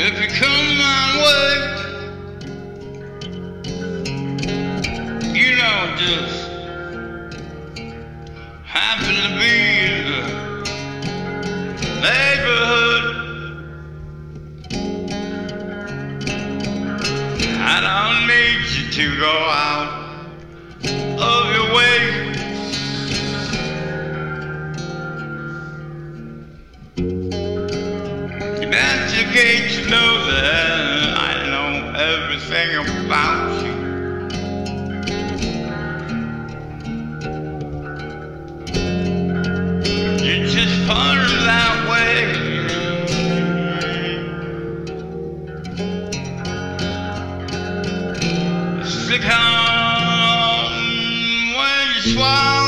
If you come my way, you know just happen to be in the neighborhood. I don't need you to go out of your way. to get to know that I know everything about you. You're just part of that way. Stick on when you swallow.